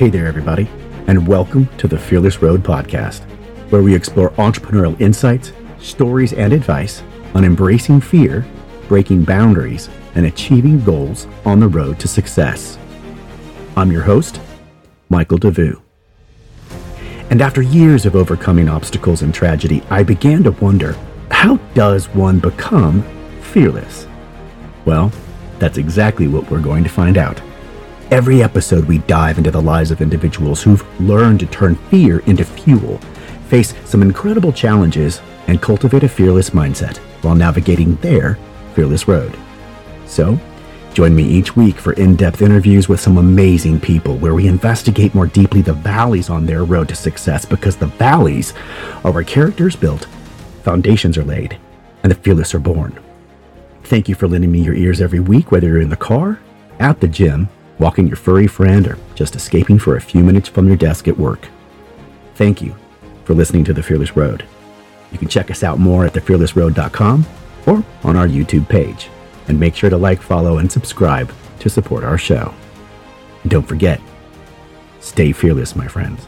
Hey there, everybody, and welcome to the Fearless Road podcast, where we explore entrepreneurial insights, stories, and advice on embracing fear, breaking boundaries, and achieving goals on the road to success. I'm your host, Michael Devous. And after years of overcoming obstacles and tragedy, I began to wonder how does one become fearless? Well, that's exactly what we're going to find out. Every episode, we dive into the lives of individuals who've learned to turn fear into fuel, face some incredible challenges, and cultivate a fearless mindset while navigating their fearless road. So, join me each week for in depth interviews with some amazing people where we investigate more deeply the valleys on their road to success because the valleys are where characters built, foundations are laid, and the fearless are born. Thank you for lending me your ears every week, whether you're in the car, at the gym, walking your furry friend, or just escaping for a few minutes from your desk at work. Thank you for listening to The Fearless Road. You can check us out more at thefearlessroad.com or on our YouTube page. And make sure to like, follow, and subscribe to support our show. And don't forget, stay fearless, my friends.